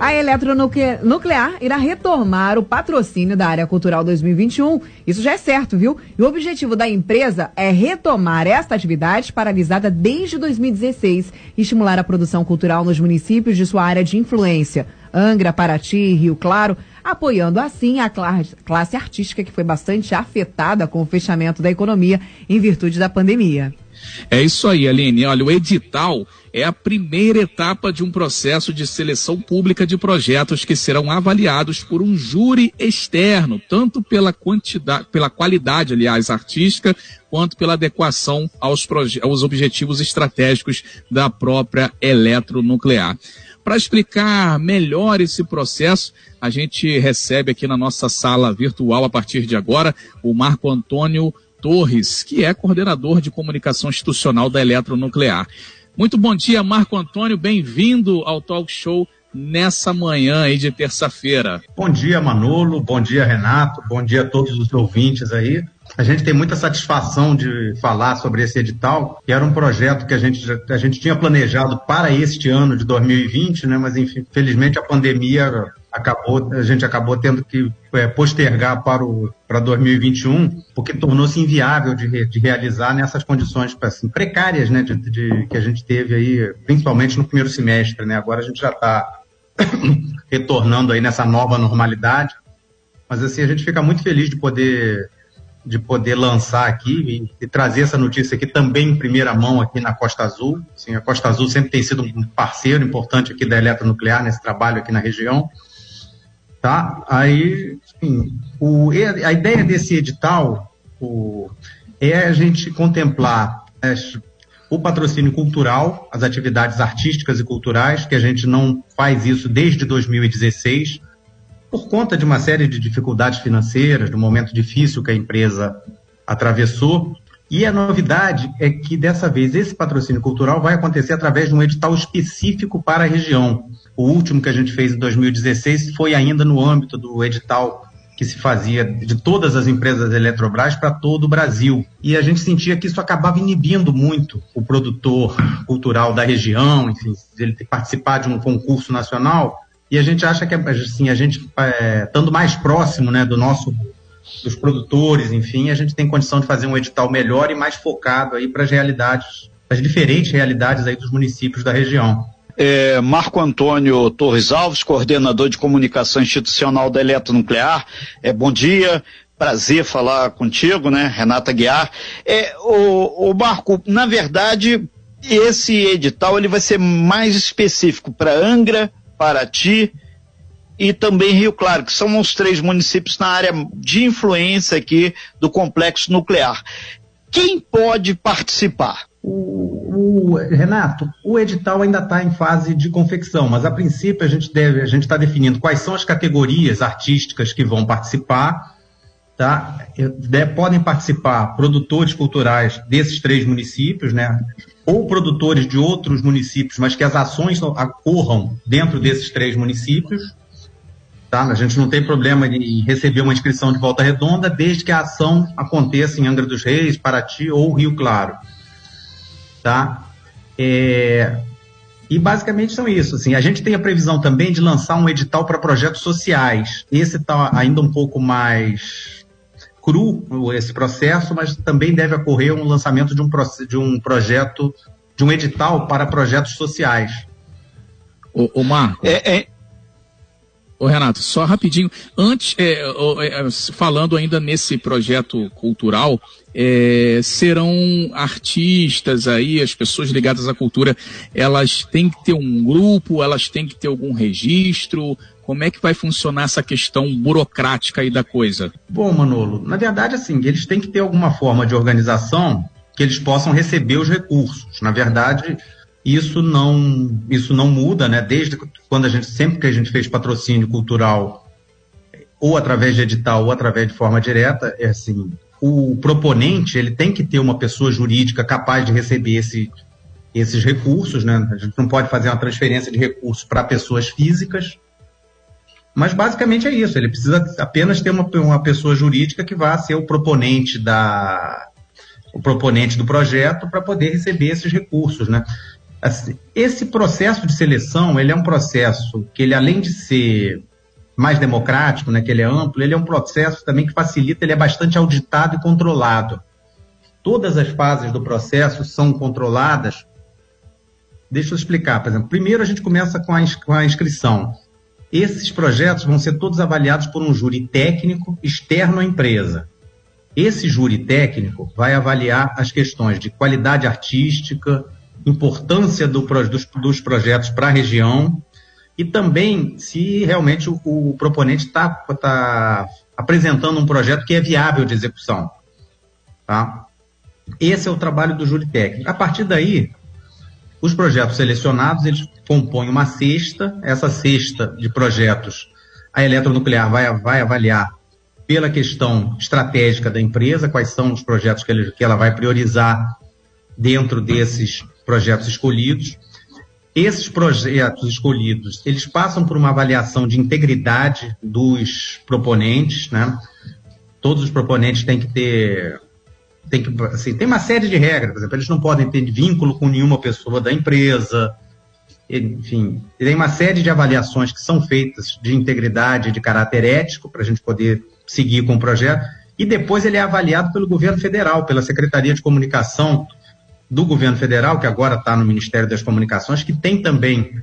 A Eletronuclear irá retomar o patrocínio da área cultural 2021. Isso já é certo, viu? E o objetivo da empresa é retomar esta atividade paralisada desde 2016 e estimular a produção cultural nos municípios de sua área de influência. Angra, Paraty, Rio Claro, apoiando assim a classe artística que foi bastante afetada com o fechamento da economia em virtude da pandemia. É isso aí, Aline. Olha, o edital é a primeira etapa de um processo de seleção pública de projetos que serão avaliados por um júri externo, tanto pela quantidade, pela qualidade, aliás, artística, quanto pela adequação aos, aos objetivos estratégicos da própria eletronuclear. Para explicar melhor esse processo, a gente recebe aqui na nossa sala virtual, a partir de agora, o Marco Antônio Torres, que é coordenador de comunicação institucional da Eletronuclear. Muito bom dia, Marco Antônio, bem-vindo ao Talk Show nessa manhã aí de terça-feira. Bom dia, Manolo, bom dia, Renato, bom dia a todos os ouvintes aí. A gente tem muita satisfação de falar sobre esse edital, que era um projeto que a gente, a gente tinha planejado para este ano de 2020, né? mas infelizmente a pandemia acabou, a gente acabou tendo que é, postergar para, o, para 2021, porque tornou-se inviável de, de realizar nessas condições assim, precárias né, de, de, que a gente teve aí, principalmente no primeiro semestre. Né? Agora a gente já está retornando aí nessa nova normalidade, mas assim, a gente fica muito feliz de poder de poder lançar aqui e, e, trazer essa notícia aqui também em primeira mão aqui na Costa Azul. Assim, a Costa Azul sempre tem sido um parceiro importante aqui da Eletronuclear nesse trabalho aqui na região. Tá? Aí, enfim, o, a ideia desse edital o, é a gente contemplar é, o patrocínio cultural, as atividades artísticas e culturais, que a gente não faz isso desde 2016, por conta de uma série de dificuldades financeiras, do momento difícil que a empresa atravessou. E a novidade é que dessa vez esse patrocínio cultural vai acontecer através de um edital específico para a região. O último que a gente fez em 2016 foi ainda no âmbito do edital que se fazia de todas as empresas Eletrobras para todo o Brasil. E a gente sentia que isso acabava inibindo muito o produtor cultural da região, enfim, ele participar de um concurso nacional. E a gente acha que assim, a gente, é, estando mais próximo né, do nosso dos produtores, enfim, a gente tem condição de fazer um edital melhor e mais focado aí para as realidades, as diferentes realidades aí dos municípios da região. É, Marco Antônio Torres Alves, coordenador de comunicação institucional da Eletronuclear. É, bom dia, prazer falar contigo, né, Renata Guiar. É, o, o Marco, na verdade, esse edital ele vai ser mais específico para Angra, Paraty e também Rio Claro, que são os três municípios na área de influência aqui do complexo nuclear. Quem pode participar? O, o, Renato, o edital ainda está em fase de confecção, mas a princípio a gente deve, a gente está definindo quais são as categorias artísticas que vão participar. Tá? De, podem participar produtores culturais desses três municípios, né? ou produtores de outros municípios, mas que as ações ocorram dentro desses três municípios. Tá? A gente não tem problema em receber uma inscrição de volta redonda, desde que a ação aconteça em Angra dos Reis, Paraty ou Rio Claro. Tá? É... E basicamente são isso. Assim, a gente tem a previsão também de lançar um edital para projetos sociais. Esse está ainda um pouco mais cru, esse processo, mas também deve ocorrer um lançamento de um, de um projeto, de um edital para projetos sociais. O, o Marco. É, é, Ô Renato, só rapidinho, antes, é, é, falando ainda nesse projeto cultural, é, serão artistas aí, as pessoas ligadas à cultura, elas têm que ter um grupo, elas têm que ter algum registro, como é que vai funcionar essa questão burocrática aí da coisa? Bom, Manolo, na verdade, assim, eles têm que ter alguma forma de organização que eles possam receber os recursos. Na verdade, isso não, isso não muda, né? Desde quando a gente, sempre que a gente fez patrocínio cultural, ou através de edital, ou através de forma direta, é assim, o proponente, ele tem que ter uma pessoa jurídica capaz de receber esse, esses recursos, né? A gente não pode fazer uma transferência de recursos para pessoas físicas, mas basicamente é isso. Ele precisa apenas ter uma, uma pessoa jurídica que vá ser o proponente da o proponente do projeto para poder receber esses recursos, né? Assim, esse processo de seleção, ele é um processo que ele além de ser mais democrático, né, que ele é amplo, ele é um processo também que facilita, ele é bastante auditado e controlado. Todas as fases do processo são controladas. Deixa eu explicar, por exemplo. Primeiro a gente começa com a, com a inscrição. Esses projetos vão ser todos avaliados por um júri técnico externo à empresa. Esse júri técnico vai avaliar as questões de qualidade artística, importância do, dos, dos projetos para a região e também se realmente o, o proponente está tá apresentando um projeto que é viável de execução. Tá? Esse é o trabalho do júri técnico. A partir daí, os projetos selecionados eles compõem uma cesta. Essa cesta de projetos, a eletronuclear vai, vai avaliar pela questão estratégica da empresa, quais são os projetos que, ele, que ela vai priorizar dentro desses projetos escolhidos. Esses projetos escolhidos, eles passam por uma avaliação de integridade dos proponentes, né? Todos os proponentes têm que ter tem que assim, tem uma série de regras, por exemplo, eles não podem ter vínculo com nenhuma pessoa da empresa, enfim, tem uma série de avaliações que são feitas de integridade, de caráter ético, para a gente poder seguir com o projeto, e depois ele é avaliado pelo governo federal, pela Secretaria de Comunicação do governo federal, que agora está no Ministério das Comunicações, que tem também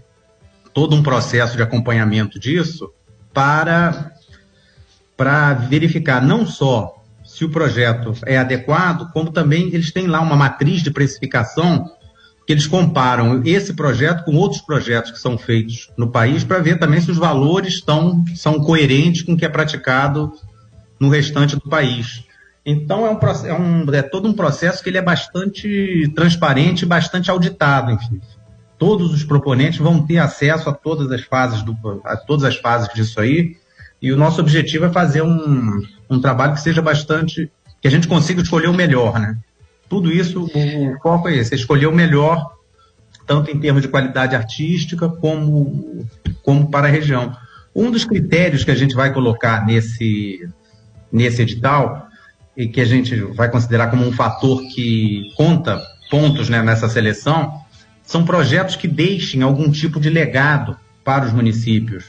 todo um processo de acompanhamento disso para, para verificar não só se o projeto é adequado, como também eles têm lá uma matriz de precificação que eles comparam esse projeto com outros projetos que são feitos no país para ver também se os valores estão, são coerentes com o que é praticado no restante do país. Então é, um, é, um, é todo um processo que ele é bastante transparente, bastante auditado, enfim. Todos os proponentes vão ter acesso a todas as fases do, a todas as fases disso aí. E o nosso objetivo é fazer um, um trabalho que seja bastante, que a gente consiga escolher o melhor, né? Tudo isso, o foco é esse, é escolher o melhor, tanto em termos de qualidade artística como, como para a região. Um dos critérios que a gente vai colocar nesse, nesse edital e que a gente vai considerar como um fator que conta pontos né, nessa seleção, são projetos que deixem algum tipo de legado para os municípios,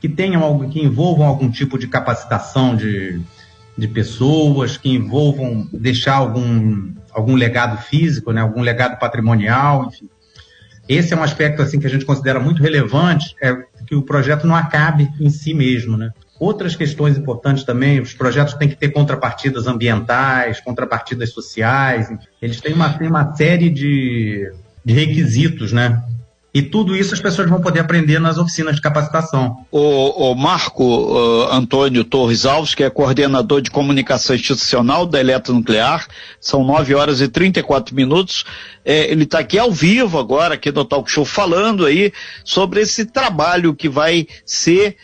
que tenham algo, que envolvam algum tipo de capacitação de, de pessoas, que envolvam deixar algum, algum legado físico, né, algum legado patrimonial, enfim. Esse é um aspecto assim que a gente considera muito relevante, é que o projeto não acabe em si mesmo, né? Outras questões importantes também, os projetos têm que ter contrapartidas ambientais, contrapartidas sociais, eles têm uma, têm uma série de, de requisitos, né? E tudo isso as pessoas vão poder aprender nas oficinas de capacitação. O, o Marco uh, Antônio Torres Alves, que é coordenador de comunicação institucional da Eletronuclear, são 9 horas e 34 minutos. É, ele está aqui ao vivo agora, aqui no Talk Show, falando aí sobre esse trabalho que vai ser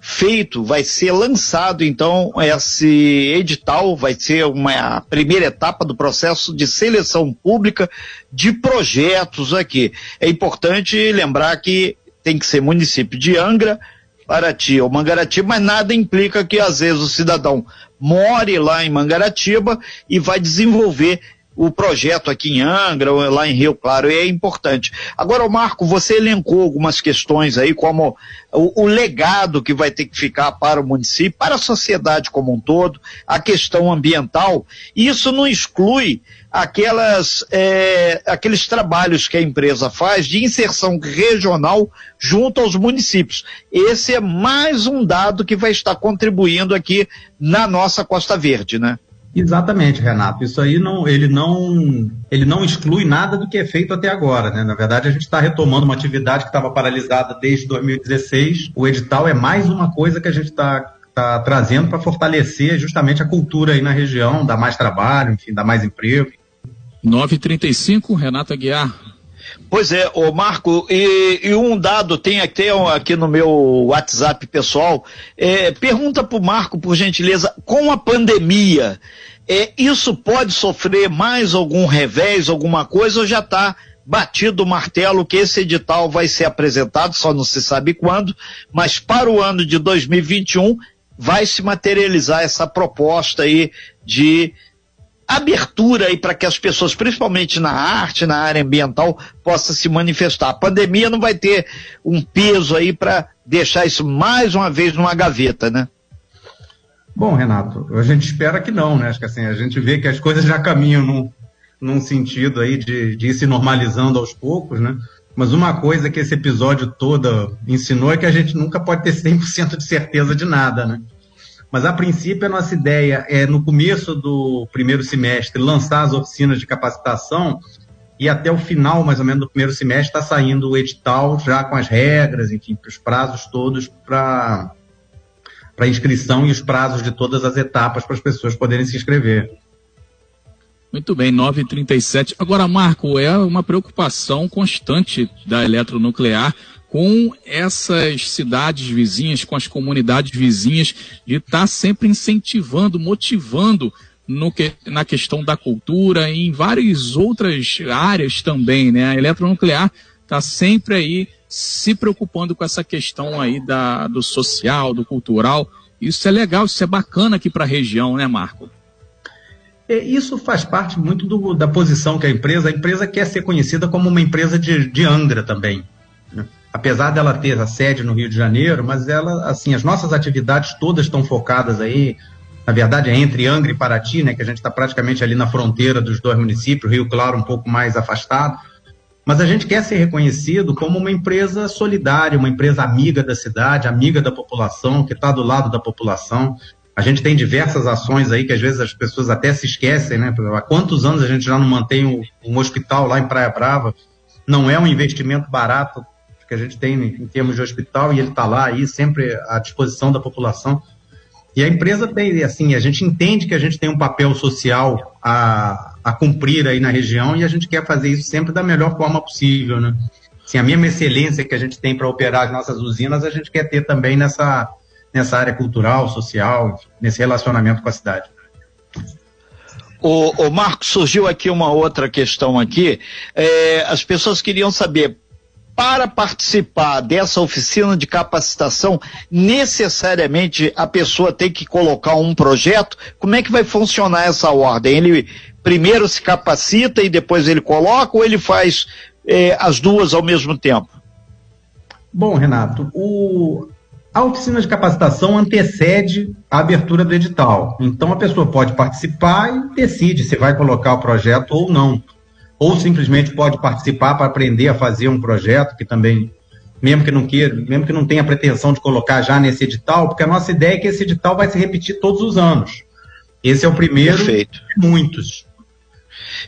feito, vai ser lançado então esse edital, vai ser uma primeira etapa do processo de seleção pública de projetos aqui. É importante lembrar que tem que ser município de Angra, Paraty ou Mangaratiba, mas nada implica que às vezes o cidadão more lá em Mangaratiba e vai desenvolver o projeto aqui em Angra, lá em Rio Claro, é importante. Agora, Marco, você elencou algumas questões aí, como o, o, legado que vai ter que ficar para o município, para a sociedade como um todo, a questão ambiental, e isso não exclui aquelas, é, aqueles trabalhos que a empresa faz de inserção regional junto aos municípios. Esse é mais um dado que vai estar contribuindo aqui na nossa Costa Verde, né? Exatamente, Renato. Isso aí não, ele não, ele não exclui nada do que é feito até agora, né? Na verdade, a gente está retomando uma atividade que estava paralisada desde 2016. O edital é mais uma coisa que a gente está tá trazendo para fortalecer justamente a cultura aí na região, dar mais trabalho, enfim, dar mais emprego. 935, Renata Guiar. Pois é, o Marco, e, e, um dado tem até aqui no meu WhatsApp pessoal, é, pergunta para o Marco, por gentileza, com a pandemia, é, isso pode sofrer mais algum revés, alguma coisa, ou já está batido o martelo que esse edital vai ser apresentado, só não se sabe quando, mas para o ano de 2021 vai se materializar essa proposta aí de abertura aí para que as pessoas, principalmente na arte, na área ambiental, possam se manifestar. A pandemia não vai ter um peso aí para deixar isso mais uma vez numa gaveta, né? Bom, Renato, a gente espera que não, né? Acho que assim, a gente vê que as coisas já caminham num, num sentido aí de, de ir se normalizando aos poucos, né? Mas uma coisa que esse episódio todo ensinou é que a gente nunca pode ter 100% de certeza de nada, né? Mas a princípio a nossa ideia é no começo do primeiro semestre lançar as oficinas de capacitação e até o final, mais ou menos, do primeiro semestre está saindo o edital já com as regras, enfim, os prazos todos para para inscrição e os prazos de todas as etapas para as pessoas poderem se inscrever. Muito bem, 9h37. Agora, Marco, é uma preocupação constante da eletronuclear com essas cidades vizinhas, com as comunidades vizinhas, de estar tá sempre incentivando, motivando que, na questão da cultura e em várias outras áreas também, né? A eletronuclear está sempre aí se preocupando com essa questão aí da, do social, do cultural. Isso é legal, isso é bacana aqui para a região, né, Marco? É, isso faz parte muito do, da posição que a empresa, a empresa quer ser conhecida como uma empresa de, de Angra também. Né? Apesar dela ter a sede no Rio de Janeiro, mas ela, assim, as nossas atividades todas estão focadas aí, na verdade é entre Angra e Paraty, né, que a gente está praticamente ali na fronteira dos dois municípios, Rio Claro um pouco mais afastado, mas a gente quer ser reconhecido como uma empresa solidária, uma empresa amiga da cidade, amiga da população, que está do lado da população. A gente tem diversas ações aí que às vezes as pessoas até se esquecem, né? Há quantos anos a gente já não mantém um, hospital lá em Praia Brava? Não é um investimento barato que a gente tem em termos de hospital e ele está lá aí sempre à disposição da população. E a empresa tem, assim, a gente entende que a gente tem um papel social a, a cumprir aí na região e a gente quer fazer isso sempre da melhor forma possível, né? Assim, a mesma excelência que a gente tem para operar as nossas usinas, a gente quer ter também nessa, nessa área cultural, social, nesse relacionamento com a cidade. O, o Marcos, surgiu aqui uma outra questão aqui. É, as pessoas queriam saber para participar dessa oficina de capacitação, necessariamente a pessoa tem que colocar um projeto? Como é que vai funcionar essa ordem? Ele primeiro se capacita e depois ele coloca ou ele faz eh, as duas ao mesmo tempo? Bom, Renato, o, a oficina de capacitação antecede a abertura do edital. Então a pessoa pode participar e decide se vai colocar o projeto ou não ou simplesmente pode participar para aprender a fazer um projeto que também, mesmo que não queira, mesmo que não tenha pretensão de colocar já nesse edital, porque a nossa ideia é que esse edital vai se repetir todos os anos. Esse é o primeiro Perfeito. de muitos.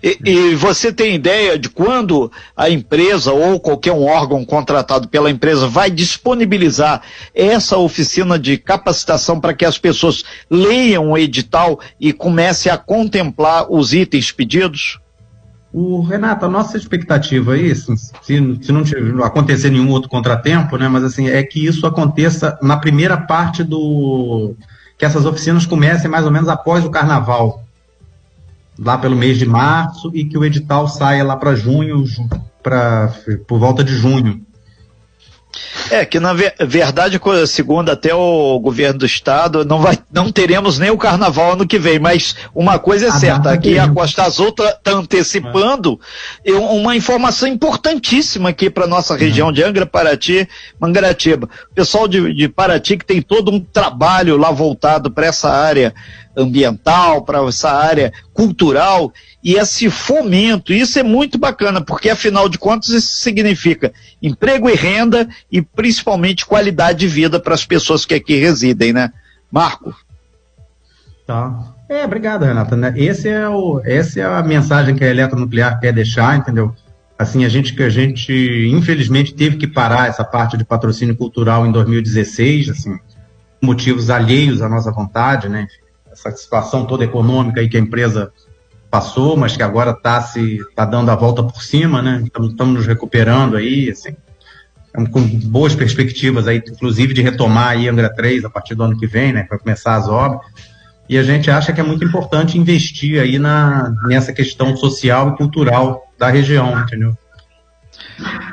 E, e, você tem ideia de quando a empresa ou qualquer um órgão contratado pela empresa vai disponibilizar essa oficina de capacitação para que as pessoas leiam o edital e comecem a contemplar os itens pedidos? O Renato, a nossa expectativa aí, se, se não acontecer nenhum outro contratempo, né, mas assim, é que isso aconteça na primeira parte do. que essas oficinas comecem mais ou menos após o carnaval, lá pelo mês de março, e que o edital saia lá para junho, pra, por volta de junho. É, que na verdade, segundo até o governo do estado, não, vai, não teremos nem o carnaval ano que vem, mas uma coisa é a certa, que a Costa Azul está tá antecipando é. uma informação importantíssima aqui para nossa região uhum. de Angra, Paraty, Mangaratiba. O pessoal de, de Paraty que tem todo um trabalho lá voltado para essa área ambiental, para essa área cultural e esse fomento. Isso é muito bacana, porque afinal de contas isso significa emprego e renda e principalmente qualidade de vida para as pessoas que aqui residem, né? Marco. Tá. É, obrigado, Renata. Né? Esse é o, essa é a mensagem que a Eletronuclear quer deixar, entendeu? Assim, a gente que a gente infelizmente teve que parar essa parte de patrocínio cultural em 2016, assim, motivos alheios à nossa vontade, né? essa situação toda econômica aí que a empresa passou, mas que agora está se tá dando a volta por cima, né? Estamos nos recuperando aí, assim, com boas perspectivas aí, inclusive de retomar aí Angra 3 a partir do ano que vem, né? Para começar as obras. E a gente acha que é muito importante investir aí na, nessa questão social e cultural da região, entendeu?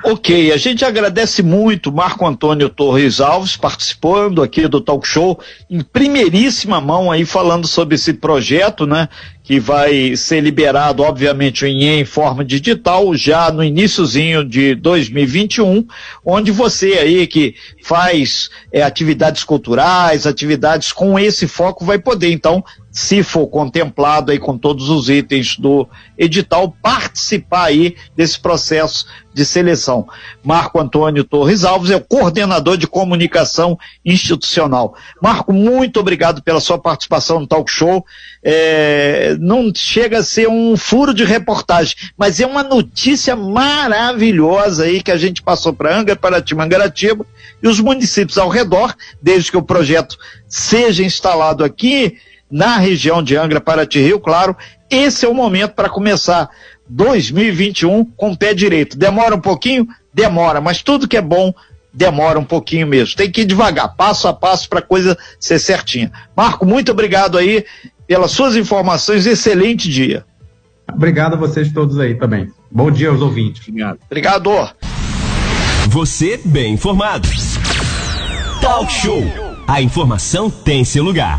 Ok, a gente agradece muito Marco Antônio Torres Alves participando aqui do Talk Show em primeiríssima mão aí falando sobre esse projeto, né? Que vai ser liberado, obviamente, em, forma digital, já no iníciozinho de 2021, onde você aí que faz é, atividades culturais, atividades com esse foco, vai poder, então, se for contemplado aí com todos os itens do edital, participar aí desse processo de seleção. Marco Antônio Torres Alves é o coordenador de comunicação institucional. Marco, muito obrigado pela sua participação no talk show. É, não chega a ser um furo de reportagem, mas é uma notícia maravilhosa aí que a gente passou para Angra, para Timangaratiba e os municípios ao redor, desde que o projeto seja instalado aqui, na região de Angra, Paraty, Rio Claro, esse é o momento para começar 2021 com o pé direito. Demora um pouquinho? Demora, mas tudo que é bom demora um pouquinho mesmo. Tem que ir devagar, passo a passo para a coisa ser certinha. Marco, muito obrigado aí pelas suas informações. Excelente dia. Obrigado a vocês todos aí também. Bom dia aos ouvintes. Obrigado. Obrigado. Você bem informado. Talk Show. A informação tem seu lugar.